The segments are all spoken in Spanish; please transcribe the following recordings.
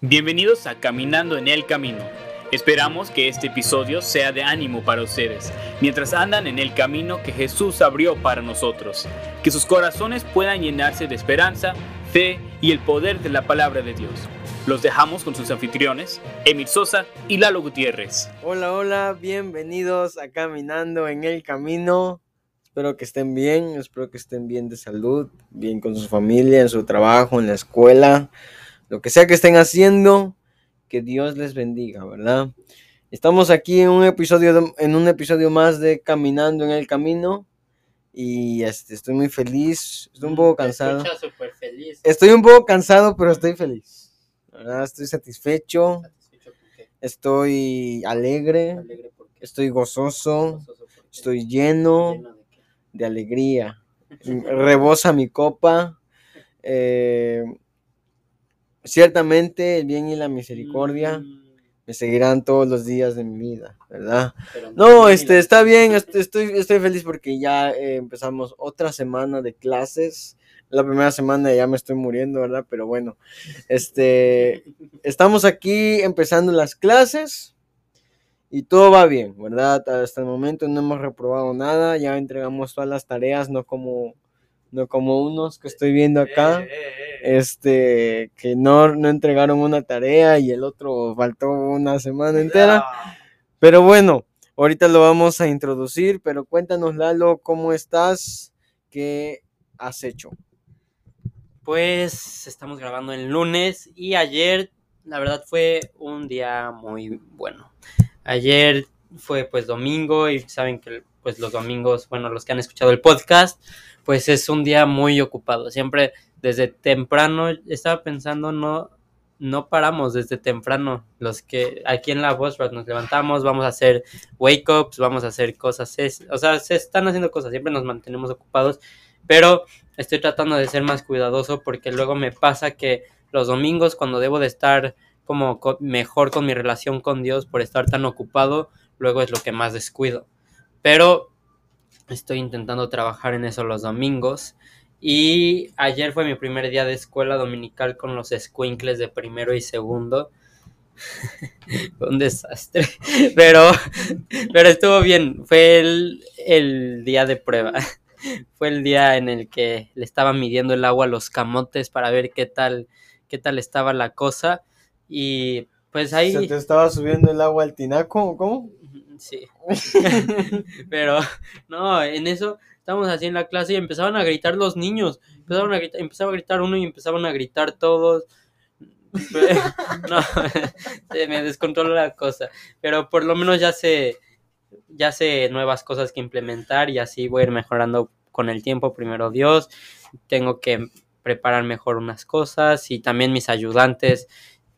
Bienvenidos a Caminando en el Camino. Esperamos que este episodio sea de ánimo para ustedes, mientras andan en el camino que Jesús abrió para nosotros. Que sus corazones puedan llenarse de esperanza, fe y el poder de la palabra de Dios. Los dejamos con sus anfitriones, Emil Sosa y Lalo Gutiérrez. Hola, hola, bienvenidos a Caminando en el Camino. Espero que estén bien, espero que estén bien de salud, bien con su familia, en su trabajo, en la escuela, lo que sea que estén haciendo, que Dios les bendiga, ¿verdad? Estamos aquí en un episodio, de- en un episodio más de Caminando en el Camino y este, estoy muy feliz, estoy un poco cansado. súper feliz. Estoy un poco cansado, pero estoy feliz. ¿verdad? Estoy satisfecho, Satisfecho estoy alegre, alegre porque estoy gozoso, gozoso porque estoy lleno lleno de qué. de alegría. Rebosa mi copa. eh, ciertamente el bien y la misericordia Mm, me seguirán todos los días de mi vida, ¿verdad? pero No, este, está bien, est- estoy, estoy feliz porque ya eh, empezamos otra semana de clases. La primera semana ya me estoy muriendo, ¿verdad? Pero bueno, este, estamos aquí empezando las clases y todo va bien, ¿verdad? Hasta el momento no hemos reprobado nada, ya entregamos todas las tareas, no como, no como unos que estoy viendo acá, eh, eh. Este, que no, no entregaron una tarea y el otro faltó una semana entera. Pero bueno, ahorita lo vamos a introducir, pero cuéntanos Lalo, ¿cómo estás? ¿Qué has hecho? Pues estamos grabando el lunes y ayer, la verdad, fue un día muy bueno. Ayer fue pues domingo y saben que pues los domingos, bueno, los que han escuchado el podcast, pues es un día muy ocupado. Siempre desde temprano estaba pensando no no paramos desde temprano. Los que aquí en la voz nos levantamos, vamos a hacer wake ups, vamos a hacer cosas, es- o sea, se están haciendo cosas, siempre nos mantenemos ocupados, pero estoy tratando de ser más cuidadoso porque luego me pasa que los domingos cuando debo de estar como co- mejor con mi relación con Dios por estar tan ocupado, luego es lo que más descuido. Pero estoy intentando trabajar en eso los domingos. Y ayer fue mi primer día de escuela dominical con los squinkles de primero y segundo. Un desastre. Pero, pero estuvo bien. Fue el, el día de prueba. Fue el día en el que le estaba midiendo el agua a los camotes para ver qué tal, qué tal estaba la cosa. Y pues ahí. ¿Se te estaba subiendo el agua al tinaco? ¿Cómo? Sí. Pero, no, en eso estábamos así en la clase y empezaban a gritar los niños. Empezaban a gritar, empezaba a gritar uno y empezaban a gritar todos. No, se me descontroló la cosa. Pero por lo menos ya sé, ya sé nuevas cosas que implementar y así voy a ir mejorando con el tiempo. Primero Dios, tengo que preparar mejor unas cosas y también mis ayudantes.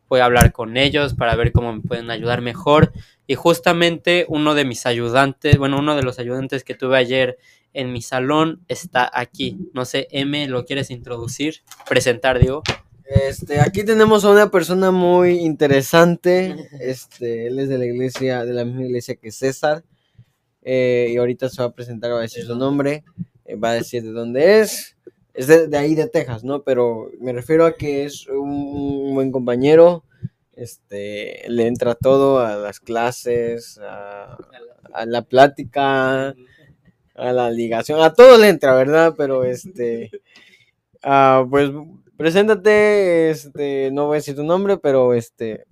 Voy a hablar con ellos para ver cómo me pueden ayudar mejor. Y justamente uno de mis ayudantes, bueno, uno de los ayudantes que tuve ayer en mi salón está aquí. No sé, M, ¿lo quieres introducir? Presentar, digo. Este, aquí tenemos a una persona muy interesante. Este, él es de la iglesia, de la misma iglesia que César. Eh, y ahorita se va a presentar, va a decir su nombre, eh, va a decir de dónde es. Es de, ahí de Texas, ¿no? Pero me refiero a que es un, buen compañero. Este, le entra todo a las clases, a la plática, a la ligación, a todo le entra, ¿verdad? Pero este, ah, pues preséntate, este, no voy a decir tu nombre, pero este,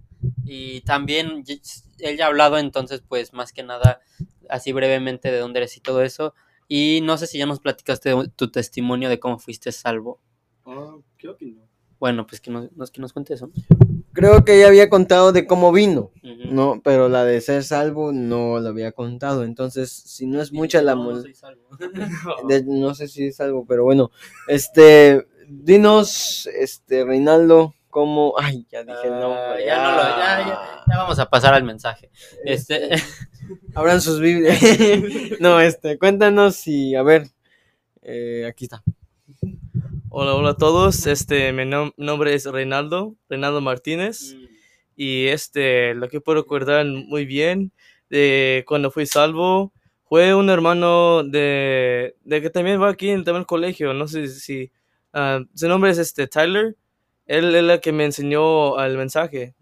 Y también él ya ha hablado, entonces, pues más que nada, así brevemente de dónde eres y todo eso. Y no sé si ya nos platicaste de tu testimonio de cómo fuiste salvo. creo que no. Bueno, pues que nos, que nos cuentes eso. Creo que ya había contado de cómo vino, no, pero la de ser salvo no lo había contado, entonces si no es mucha la No, soy salvo. de- no sé si es salvo, pero bueno, este, dinos, este, Reinaldo, cómo, ay, ya dije el Ah, nombre, ya no lo- ya- ya- Ya vamos a pasar al mensaje. Este, Abran sus Biblias. no, este, cuéntanos si, a ver, eh, aquí está. Hola, hola a todos. Este, mi nom- nombre es Reinaldo, Reinaldo Martínez. Y este, lo que puedo recordar muy bien de cuando fui salvo fue un hermano de, de que también va aquí en el colegio. No sé si, ah, su nombre es este Tyler. él es el que me enseñó el mensaje.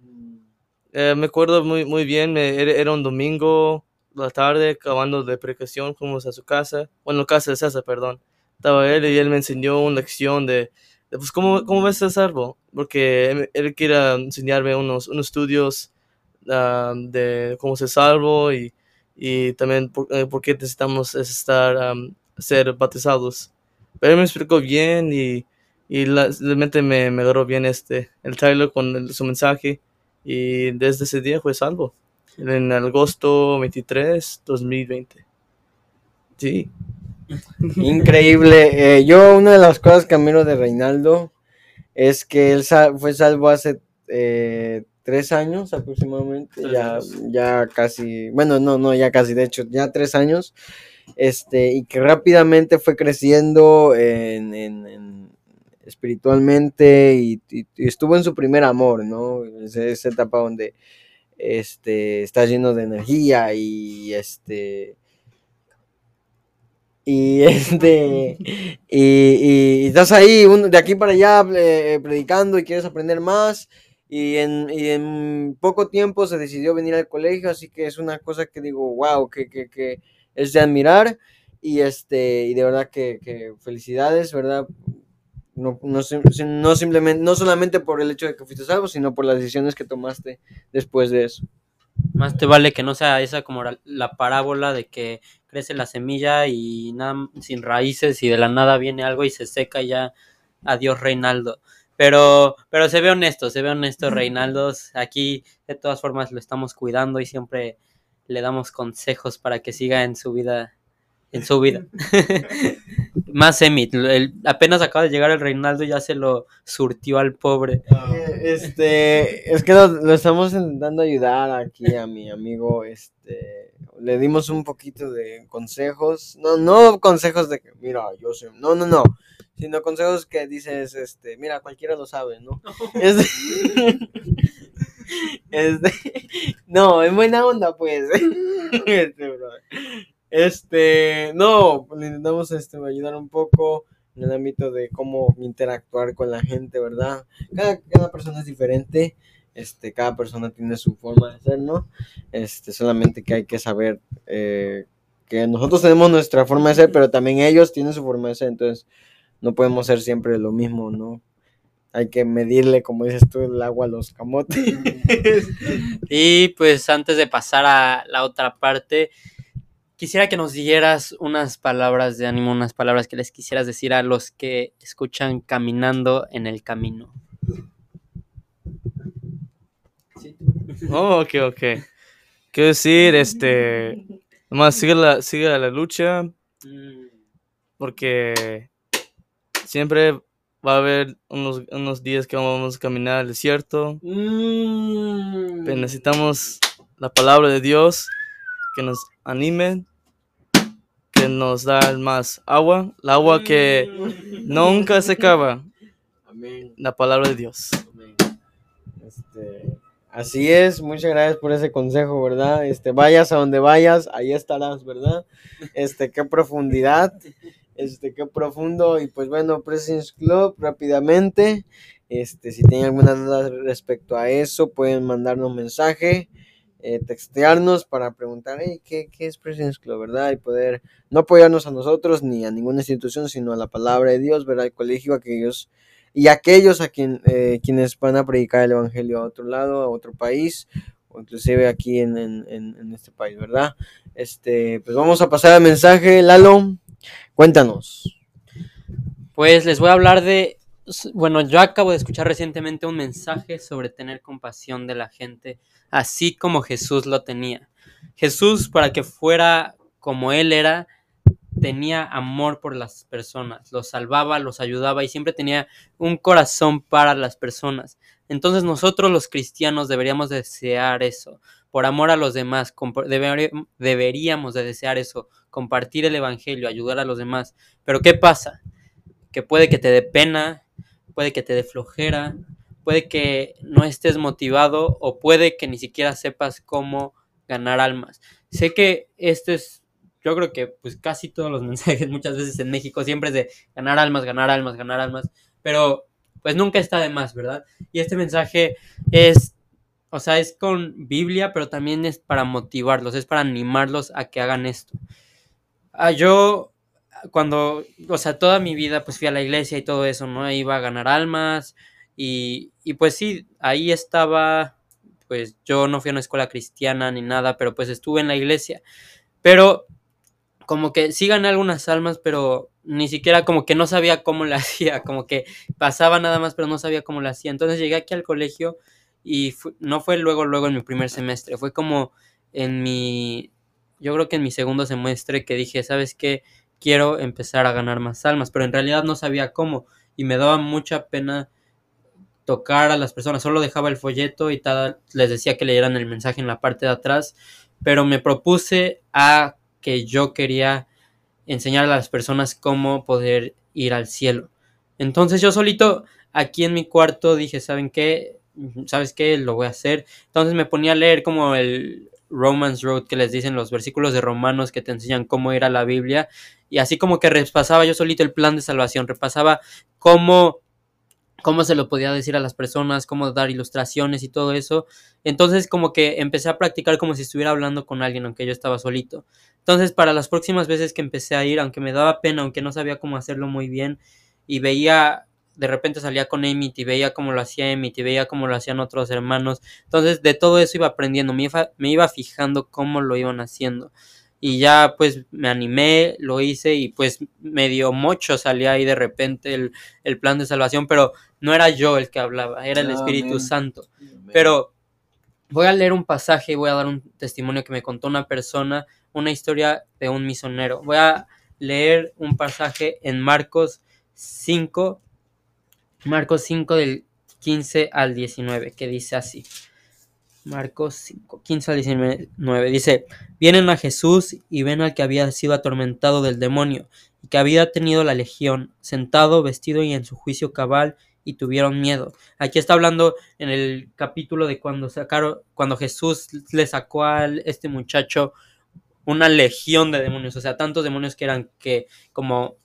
Eh, me acuerdo muy, muy bien, me- era un domingo, la tarde, acabando de precaución, fuimos a su casa, bueno, casa de César, perdón. Estaba él y él me enseñó una lección de, de, pues, ¿cómo, cómo ves a salvo? Porque él, él quiere enseñarme unos, unos estudios ah, de cómo ser salvo y, y también por, eh, qué necesitamos estar, ser bautizados. Pero él me explicó bien y, y la- realmente me, me agarró bien este, el Tyler con su mensaje y desde ese día fue salvo. En agosto 23, 2020. Sí. Increíble. Eh, yo una de las cosas que admiro de Reinaldo es que él fue salvo hace eh, tres años aproximadamente. Tres Ya, años. ya casi, bueno, no, no, ya casi, de hecho, ya tres años. Este, y que rápidamente fue creciendo en, en- en- espiritualmente y, y- y estuvo en su primer amor, ¿no? Esa, esa etapa donde este, está lleno de energía y este y este y, y- estás ahí un- de aquí para allá eh, predicando y quieres aprender más. Y en, y en poco tiempo se decidió venir al colegio así que es una cosa que digo wow que, que, que es de admirar y este y de verdad que, que felicidades verdad no, no, no simplemente no solamente por el hecho de que fuiste salvo sino por las decisiones que tomaste después de eso Más te vale que no sea esa como la, la parábola de que crece la semilla y nada sin raíces y de la nada viene algo y se seca y ya adiós Reinaldo. Pero, pero se ve honesto, se ve honesto Reinaldo. Aquí de todas formas lo estamos cuidando y siempre le damos consejos para que siga en su vida, en su vida. Más el- apenas acaba de llegar el Reinaldo y ya se lo surtió al pobre. Eh, Este, es que lo, lo estamos intentando ayudar aquí a mi amigo, este, le dimos un poquito de consejos, no, no consejos de que, mira, yo sé, no, no, no, sino consejos que dices, este, mira, cualquiera lo sabe, ¿no? Este, este, no, en buena onda, pues, este. Este, no, le intentamos, este, ayudar un poco en el ámbito de cómo interactuar con la gente, ¿verdad? cada, cada persona es diferente, este, cada persona tiene su forma de ser, ¿no? Este, solamente que hay que saber eh, que nosotros tenemos nuestra forma de ser, pero también ellos tienen su forma de ser, entonces no podemos ser siempre lo mismo, ¿no? Hay que medirle, como dices tú, el agua a los camotes. Y pues antes de pasar a la otra parte, quisiera que nos dieras unas palabras de ánimo, unas palabras que les quisieras decir a los que escuchan caminando en el camino. Oh, ok, ok. Quiero decir, este, nomás sigue la, sigue la lucha, porque siempre va a haber unos, unos días que vamos a caminar al desierto, Mm. necesitamos la palabra de Dios que nos anime, que nos da más agua, la agua que nunca se acaba, Amén. la palabra de Dios. Este, así es, muchas gracias por ese consejo, ¿verdad? Este, vayas a donde vayas, ahí estarás, ¿verdad? Este, qué profundidad, este, qué profundo, y pues bueno, Presence Club, rápidamente, este, si tienen alguna duda respecto a eso, pueden mandarnos mensaje, eh, textearnos para preguntar, hey, ¿qué, ¿qué es Presence Club, verdad? Y poder no apoyarnos a nosotros ni a ninguna institución, sino a la palabra de Dios, ¿verdad? El colegio, aquellos y aquellos a quien, eh, quienes van a predicar el evangelio a otro lado, a otro país, o inclusive aquí en, en- este país, ¿verdad? Este, pues vamos a pasar al mensaje, Lalo, cuéntanos. Pues les voy a hablar de, bueno, yo acabo de escuchar recientemente un mensaje sobre tener compasión de la gente, así como Jesús lo tenía. Jesús, para que fuera como Él era, tenía amor por las personas, los salvaba, los ayudaba y siempre tenía un corazón para las personas. Entonces nosotros los cristianos deberíamos desear eso, por amor a los demás, deberíamos de desear eso, compartir el Evangelio, ayudar a los demás. Pero ¿qué pasa? Que puede que te dé pena, puede que te dé flojera, puede que no estés motivado o puede que ni siquiera sepas cómo ganar almas. Sé que este es, yo creo que pues casi todos los mensajes muchas veces en México siempre es de ganar almas, ganar almas, ganar almas, pero pues nunca está de más, ¿verdad? Y este mensaje es, o sea, es con Biblia, pero también es para motivarlos, es para animarlos a que hagan esto. Ah, yo, cuando, o sea, toda mi vida, pues fui a la iglesia y todo eso, ¿no? Iba a ganar almas y, y pues sí, ahí estaba, pues yo no fui a una escuela cristiana ni nada, pero pues estuve en la iglesia. Pero como que sí gané algunas almas, pero ni siquiera como que no sabía cómo la hacía, como que pasaba nada más, pero no sabía cómo la hacía. Entonces llegué aquí al colegio y no fue luego, luego en mi primer semestre, fue como en mi, yo creo que en mi segundo semestre que dije, ¿sabes qué? Quiero empezar a ganar más almas, pero en realidad no sabía cómo y me daba mucha pena tocar a las personas, solo dejaba el folleto y tal, les decía que leyeran el mensaje en la parte de atrás, pero me propuse a que yo quería enseñar a las personas cómo poder ir al cielo. Entonces yo solito aquí en mi cuarto dije, ¿saben qué? ¿Sabes qué? Lo voy a hacer. Entonces me ponía a leer como el Romans Road que les dicen los versículos de Romanos que te enseñan cómo ir a la Biblia. Y así como que repasaba yo solito el plan de salvación, repasaba cómo cómo se lo podía decir a las personas, cómo dar ilustraciones y todo eso. Entonces como que empecé a practicar como si estuviera hablando con alguien, aunque yo estaba solito. Entonces para las próximas veces que empecé a ir, aunque me daba pena, aunque no sabía cómo hacerlo muy bien, y veía, de repente salía con Emit y veía cómo lo hacía Emit y veía cómo lo hacían otros hermanos. Entonces de todo eso iba aprendiendo, me iba, me iba fijando cómo lo iban haciendo y ya pues me animé, lo hice y pues medio mocho salía ahí de repente el, el, plan de salvación, pero no era yo el que hablaba, era el Espíritu Santo. Pero voy a leer un pasaje y voy a dar un testimonio que me contó una persona, una historia de un misionero. Voy a leer un pasaje en Marcos 5, Marcos 5 del 15 al 19, que dice así. Marcos 5, 15 al 19 dice, vienen a Jesús y ven al que había sido atormentado del demonio y que había tenido la legión, sentado, vestido y en su juicio cabal, y tuvieron miedo. Aquí está hablando en el capítulo de cuando sacaron, cuando Jesús le sacó a este muchacho una legión de demonios, o sea, tantos demonios que eran que como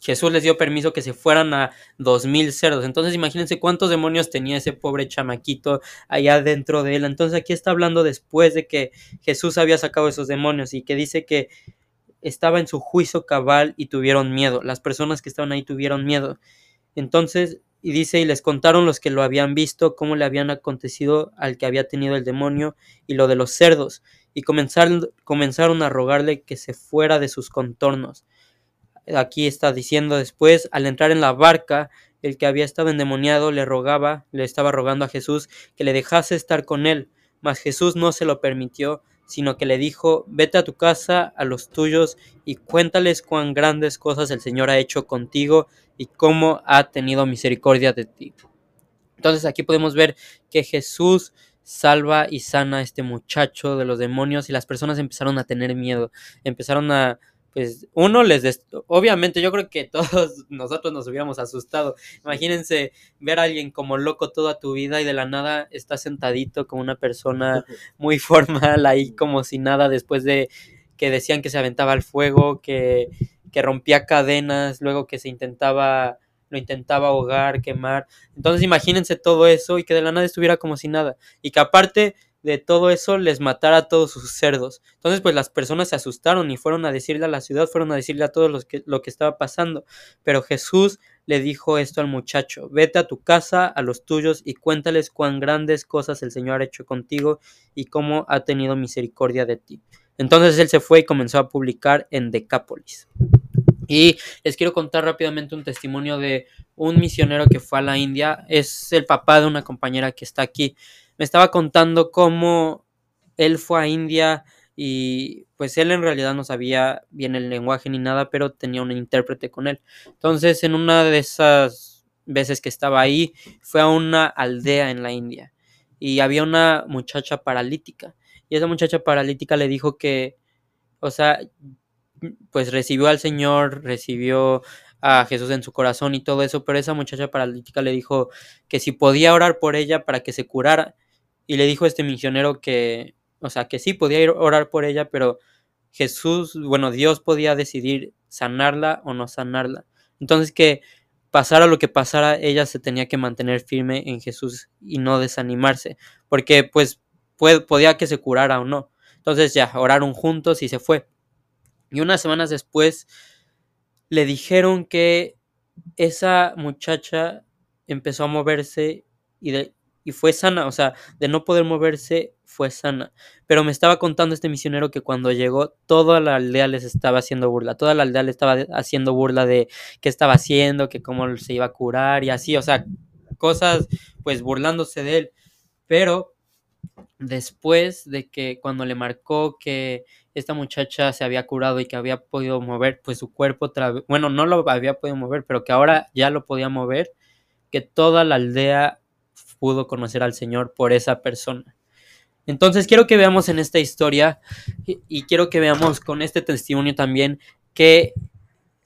Jesús les dio permiso que se fueran a dos mil cerdos. Entonces imagínense cuántos demonios tenía ese pobre chamaquito allá dentro de él. Entonces aquí está hablando después de que Jesús había sacado esos demonios y que dice que estaba en su juicio cabal y tuvieron miedo. Las personas que estaban ahí tuvieron miedo. Entonces, y dice, y les contaron los que lo habían visto, cómo le habían acontecido al que había tenido el demonio y lo de los cerdos. Y comenzaron, comenzaron a rogarle que se fuera de sus contornos aquí está diciendo después, al entrar en la barca, el que había estado endemoniado le rogaba, le estaba rogando a Jesús que le dejase estar con él, mas Jesús no se lo permitió, sino que le dijo, vete a tu casa, a los tuyos, y cuéntales cuán grandes cosas el Señor ha hecho contigo y cómo ha tenido misericordia de ti. Entonces aquí podemos ver que Jesús salva y sana a este muchacho de los demonios y las personas empezaron a tener miedo, empezaron a, pues uno les... Obviamente yo creo que todos nosotros nos hubiéramos asustado. Imagínense ver a alguien como loco toda tu vida y de la nada está sentadito como una persona muy formal ahí como si nada después de que decían que se aventaba al fuego, que, que rompía cadenas, luego que se intentaba lo intentaba ahogar, quemar. Entonces imagínense todo eso y que de la nada estuviera como si nada. Y que aparte de todo eso les matara a todos sus cerdos. Entonces, pues las personas se asustaron y fueron a decirle a la ciudad, fueron a decirle a todos los que, lo que estaba pasando. Pero Jesús le dijo esto al muchacho, vete a tu casa, a los tuyos, y cuéntales cuán grandes cosas el Señor ha hecho contigo y cómo ha tenido misericordia de ti. Entonces él se fue y comenzó a publicar en Decápolis. Y les quiero contar rápidamente un testimonio de un misionero que fue a la India. Es el papá de una compañera que está aquí me estaba contando cómo él fue a India y pues él en realidad no sabía bien el lenguaje ni nada, pero tenía un intérprete con él. Entonces en una de esas veces que estaba ahí, fue a una aldea en la India y había una muchacha paralítica y esa muchacha paralítica le dijo que, o sea, pues recibió al Señor, recibió a Jesús en su corazón y todo eso, pero esa muchacha paralítica le dijo que si podía orar por ella para que se curara y le dijo a este misionero que, o sea, que sí podía ir a orar por ella, pero Jesús, bueno, Dios podía decidir sanarla o no sanarla. Entonces que pasara lo que pasara, ella se tenía que mantener firme en Jesús y no desanimarse, porque pues podía que se curara o no. Entonces ya, oraron juntos y se fue. Y unas semanas después le dijeron que esa muchacha empezó a moverse y, de, y fue sana, o sea, de no poder moverse fue sana. Pero me estaba contando este misionero que cuando llegó toda la aldea les estaba haciendo burla, toda la aldea le estaba haciendo burla de qué estaba haciendo, que cómo se iba a curar y así, o sea, cosas pues burlándose de él. Pero después de que cuando le marcó que esta muchacha se había curado y que había podido mover pues su cuerpo otra vez, bueno, no lo había podido mover, pero que ahora ya lo podía mover, que toda la aldea pudo conocer al Señor por esa persona. Entonces quiero que veamos en esta historia y, quiero que veamos con este testimonio también que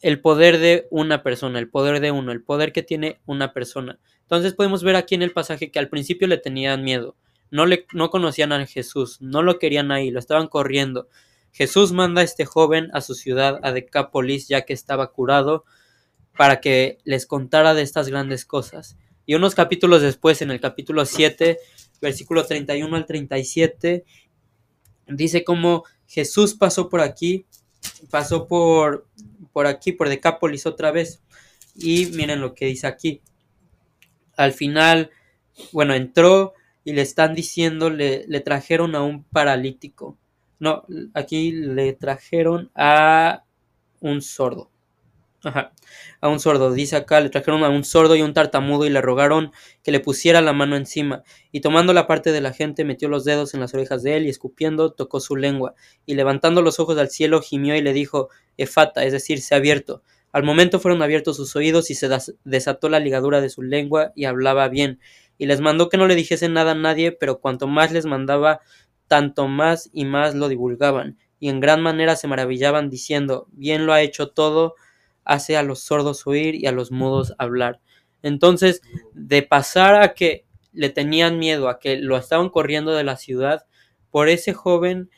el poder de una persona, el poder de uno, el poder que tiene una persona. Entonces podemos ver aquí en el pasaje que al principio le tenían miedo, no, le, no conocían a Jesús, no lo querían ahí, lo estaban corriendo. Jesús manda a este joven a su ciudad, a Decápolis, ya que estaba curado, para que les contara de estas grandes cosas. Y unos capítulos después, en el capítulo 7, versículo 31 al 37, dice cómo Jesús pasó por aquí, pasó por, por aquí, por Decápolis otra vez. Y miren lo que dice aquí. Al final, bueno, entró y le están diciendo, le, le trajeron a un paralítico. No, aquí le trajeron a un sordo. A un sordo, dice acá, le trajeron a un sordo y un tartamudo y le rogaron que le pusiera la mano encima. Y tomando la parte de la gente, metió los dedos en las orejas de él y escupiendo, tocó su lengua. Y levantando los ojos al cielo, gimió y le dijo, Efata, es decir, se ha abierto. Al momento fueron abiertos sus oídos y se desató la ligadura de su lengua y hablaba bien. Y les mandó que no le dijesen nada a nadie, pero cuanto más les mandaba, tanto más y más lo divulgaban. Y en gran manera se maravillaban, diciendo, bien lo ha hecho todo hace a los sordos oír y a los mudos hablar. Entonces, de pasar a que le tenían miedo, a que lo estaban corriendo de la ciudad, por ese joven,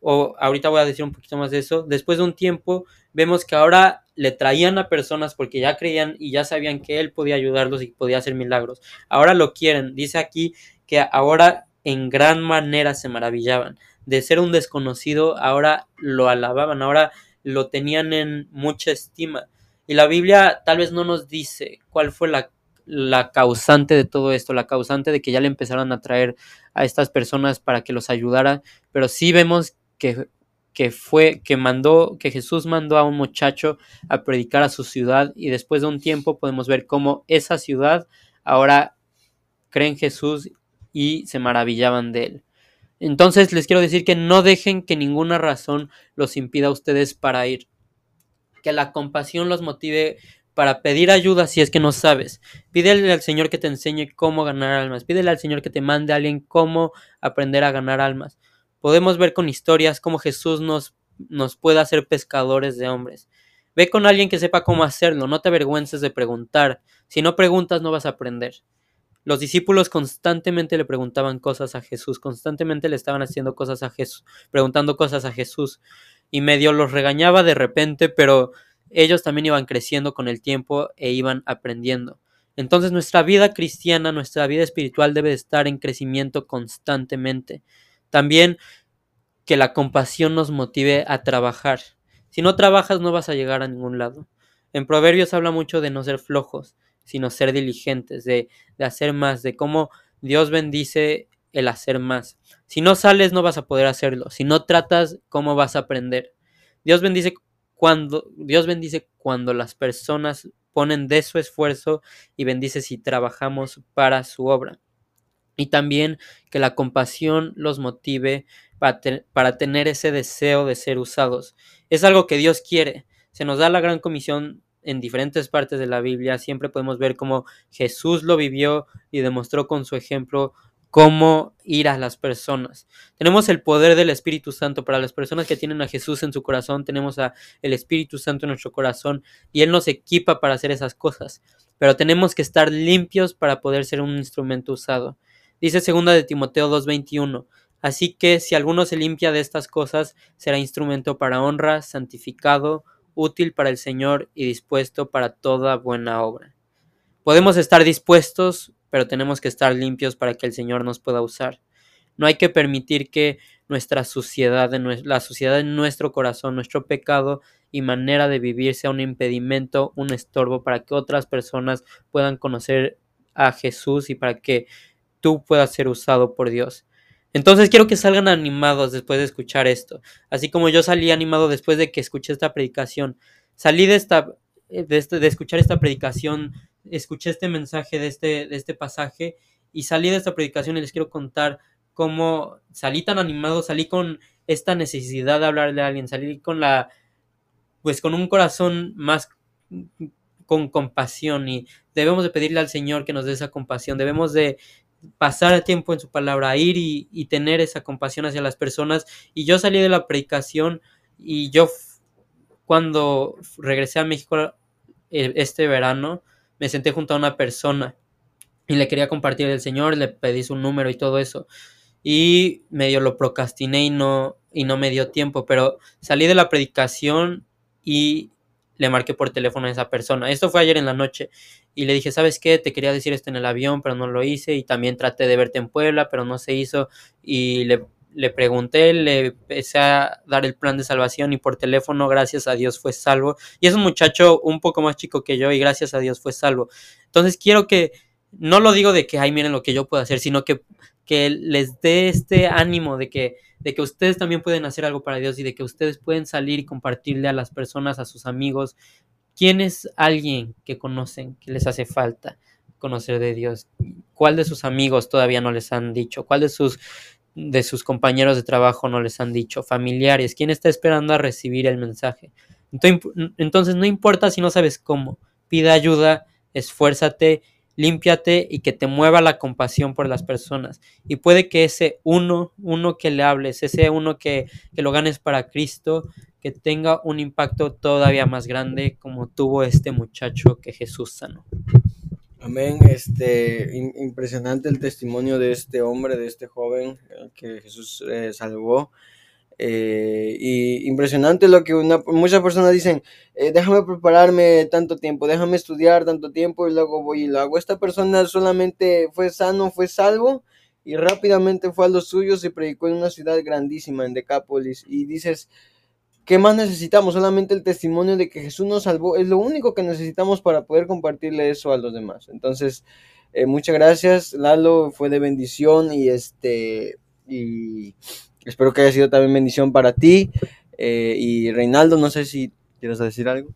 o ahorita voy a decir un poquito más de eso, después de un tiempo vemos que ahora le traían a personas porque ya creían y ya sabían que él podía ayudarlos y podía hacer milagros. Ahora lo quieren, dice aquí que ahora en gran manera se maravillaban. De ser un desconocido, ahora lo alababan, ahora lo tenían en mucha estima. Y la Biblia tal vez no nos dice cuál fue la, la causante de todo esto, la causante de que ya le empezaron a traer a estas personas para que los ayudara, pero sí vemos que, que fue, que mandó, que Jesús mandó a un muchacho a predicar a su ciudad y después de un tiempo podemos ver cómo esa ciudad ahora cree en Jesús y se maravillaban de él. Entonces les quiero decir que no dejen que ninguna razón los impida a ustedes para ir. Que la compasión los motive para pedir ayuda si es que no sabes. Pídele al Señor que te enseñe cómo ganar almas. Pídele al Señor que te mande a alguien cómo aprender a ganar almas. Podemos ver con historias cómo Jesús nos, nos puede hacer pescadores de hombres. Ve con alguien que sepa cómo hacerlo. No te avergüences de preguntar. Si no preguntas no vas a aprender. Los discípulos constantemente le preguntaban cosas a Jesús, constantemente le estaban haciendo cosas a Jesús, preguntando cosas a Jesús, y medio los regañaba de repente, pero ellos también iban creciendo con el tiempo e iban aprendiendo. Entonces nuestra vida cristiana, nuestra vida espiritual debe estar en crecimiento constantemente. También que la compasión nos motive a trabajar. Si no trabajas no vas a llegar a ningún lado. En Proverbios habla mucho de no ser flojos, sino ser diligentes, de, de hacer más, de cómo Dios bendice el hacer más. Si no sales, no vas a poder hacerlo. Si no tratas, ¿cómo vas a aprender? Dios bendice cuando, Dios bendice cuando las personas ponen de su esfuerzo y bendice si trabajamos para su obra. Y también que la compasión los motive para, para tener ese deseo de ser usados. Es algo que Dios quiere. Se nos da la gran comisión en diferentes partes de la Biblia siempre podemos ver cómo Jesús lo vivió y demostró con su ejemplo cómo ir a las personas. Tenemos el poder del Espíritu Santo para las personas que tienen a Jesús en su corazón, tenemos a el Espíritu Santo en nuestro corazón y él nos equipa para hacer esas cosas, pero tenemos que estar limpios para poder ser un instrumento usado. Dice segunda de Timoteo 2:21, así que si alguno se limpia de estas cosas, será instrumento para honra, santificado, útil para el Señor y dispuesto para toda buena obra. Podemos estar dispuestos, pero tenemos que estar limpios para que el Señor nos pueda usar. No hay que permitir que nuestra suciedad, la suciedad en nuestro corazón, nuestro pecado y manera de vivir sea un impedimento, un estorbo para que otras personas puedan conocer a Jesús y para que tú puedas ser usado por Dios. Entonces quiero que salgan animados después de escuchar esto, así como yo salí animado después de que escuché esta predicación. Salí de esta de, este, de escuchar esta predicación, escuché este mensaje de este, de este pasaje y salí de esta predicación y les quiero contar cómo salí tan animado, salí con esta necesidad de hablarle a alguien, salí con la, pues con un corazón más con compasión y debemos de pedirle al Señor que nos dé esa compasión, debemos de pasar tiempo en su palabra, ir y, y tener esa compasión hacia las personas. Y yo salí de la predicación y yo cuando regresé a México eh, este verano me senté junto a una persona y le quería compartir el Señor, le pedí su número y todo eso. Y medio lo procrastiné y no, y no me dio tiempo, pero salí de la predicación y le marqué por teléfono a esa persona. Esto fue ayer en la noche y le dije, ¿sabes qué? Te quería decir esto en el avión, pero no lo hice y también traté de verte en Puebla, pero no se hizo y le, le pregunté, le empecé a dar el plan de salvación y por teléfono, gracias a Dios, fue salvo. Y es un muchacho un poco más chico que yo y gracias a Dios fue salvo. Entonces quiero que, no lo digo de que, ay, miren lo que yo puedo hacer, sino que que les dé este ánimo de que, de que ustedes también pueden hacer algo para Dios y de que ustedes pueden salir y compartirle a las personas, a sus amigos, quién es alguien que conocen, que les hace falta conocer de Dios, cuál de sus amigos todavía no les han dicho, cuál de sus de sus compañeros de trabajo no les han dicho, familiares, quién está esperando a recibir el mensaje. Entonces no importa si no sabes cómo, pide ayuda, esfuérzate límpiate y que te mueva la compasión por las personas. Y puede que ese uno, uno que le hables, ese uno que, que lo ganes para Cristo, que tenga un impacto todavía más grande como tuvo este muchacho que Jesús sanó. Amén. Este, impresionante el testimonio de este hombre, de este joven que Jesús eh, salvó. Eh, y impresionante lo que una, muchas personas dicen, eh, déjame prepararme tanto tiempo, déjame estudiar tanto tiempo y luego voy y lo hago. Esta persona solamente fue sano, fue salvo y rápidamente fue a los suyos y predicó en una ciudad grandísima, en Decápolis. Y dices, ¿qué más necesitamos? Solamente el testimonio de que Jesús nos salvó es lo único que necesitamos para poder compartirle eso a los demás. Entonces, eh, muchas gracias, Lalo, fue de bendición y este... Y Espero que haya sido también bendición para ti. Eh, y Reinaldo, no sé si quieres decir algo.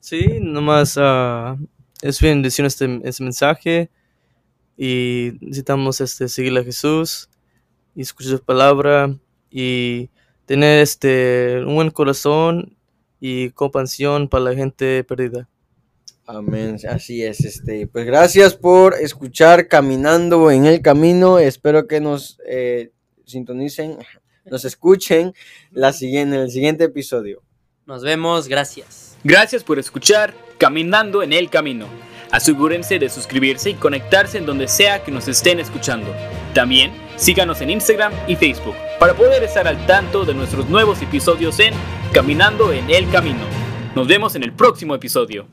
Sí, nomás uh, es bendición este, este mensaje y necesitamos este, seguir a Jesús y escuchar su palabra y tener este, un buen corazón y compasión para la gente perdida. Amén, así es. Este, pues gracias por escuchar Caminando en el Camino. Espero que nos eh, sintonicen nos escuchen la siguiente, en el siguiente episodio. Nos vemos, gracias. Gracias por escuchar Caminando en el Camino. Asegúrense de suscribirse y conectarse en donde sea que nos estén escuchando. También síganos en Instagram y Facebook para poder estar al tanto de nuestros nuevos episodios en Caminando en el Camino. Nos vemos en el próximo episodio.